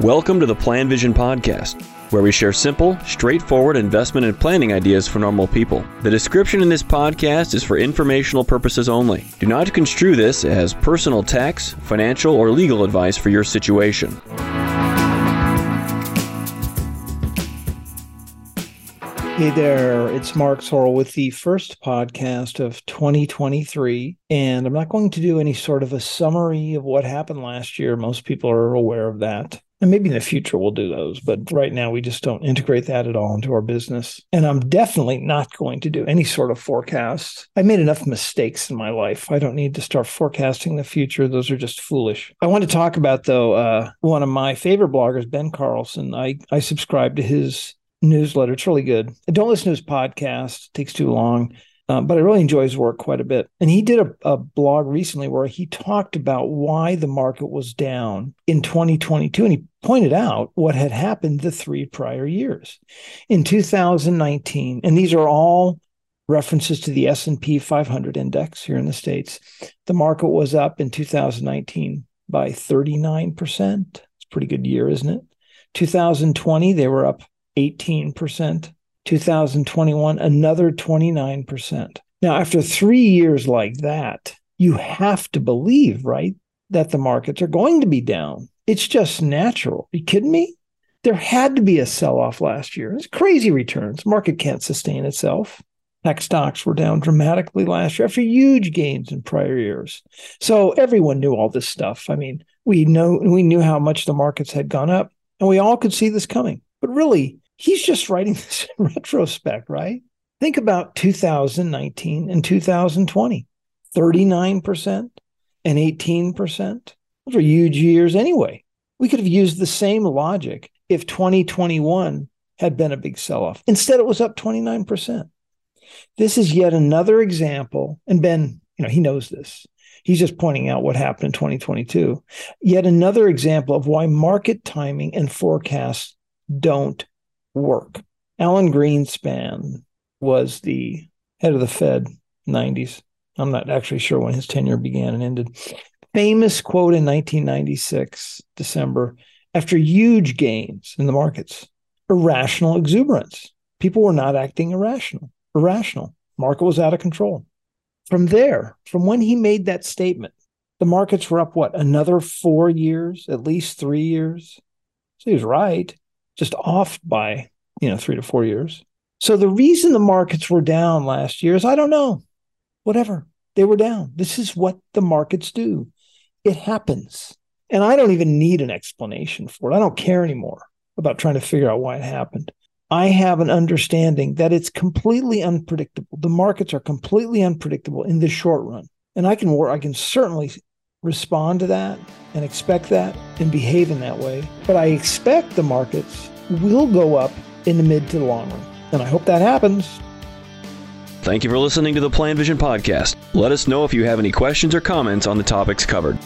Welcome to the PlanVision Podcast, where we share simple, straightforward investment and planning ideas for normal people. The description in this podcast is for informational purposes only. Do not construe this as personal tax, financial, or legal advice for your situation. Hey there, it's Mark Zoril with the first podcast of 2023. And I'm not going to do any sort of a summary of what happened last year. Most people are aware of that. And maybe in the future we'll do those, but right now we just don't integrate that at all into our business. And I'm definitely not going to do any sort of forecast. I made enough mistakes in my life. I don't need to start forecasting the future. Those are just foolish. I want to talk about though uh, one of my favorite bloggers, Ben Carlson. I I subscribe to his newsletter. It's really good. I don't listen to his podcast; it takes too long. Um, but I really enjoy his work quite a bit. And he did a, a, blog recently where he talked about why the market was down in 2022, and he pointed out what had happened the three prior years. In 2019, and these are all references to the S&P 500 index here in the states, the market was up in 2019 by 39%. It's a pretty good year, isn't it? 2020, they were up 18%. 2021, another 29%. Now, after three years like that, you have to believe, right, that the markets are going to be down. It's just natural. Are you kidding me? There had to be a sell off last year. It's crazy returns. Market can't sustain itself. Tech stocks were down dramatically last year after huge gains in prior years. So everyone knew all this stuff. I mean, we know we knew how much the markets had gone up, and we all could see this coming. But really, he's just writing this in retrospect, right? Think about 2019 and 2020 39% and 18%. Those are huge years anyway. We could have used the same logic if 2021 had been a big sell off. Instead, it was up 29%. This is yet another example. And Ben, you know, he knows this. He's just pointing out what happened in 2022. Yet another example of why market timing and forecasts don't work. Alan Greenspan was the head of the Fed 90s. I'm not actually sure when his tenure began and ended. Famous quote in 1996, December, after huge gains in the markets, irrational exuberance. People were not acting irrational. Irrational. Market was out of control. From there, from when he made that statement, the markets were up what another four years, at least three years. So he was right just off by, you know, three to four years. So the reason the markets were down last year is I don't know. Whatever. They were down. This is what the markets do. It happens. And I don't even need an explanation for it. I don't care anymore about trying to figure out why it happened. I have an understanding that it's completely unpredictable. The markets are completely unpredictable in the short run. And I can I can certainly respond to that and expect that and behave in that way. But I expect the markets will go up in the mid to the long run. And I hope that happens. Thank you for listening to the PlanVision Podcast. Let us know if you have any questions or comments on the topics covered.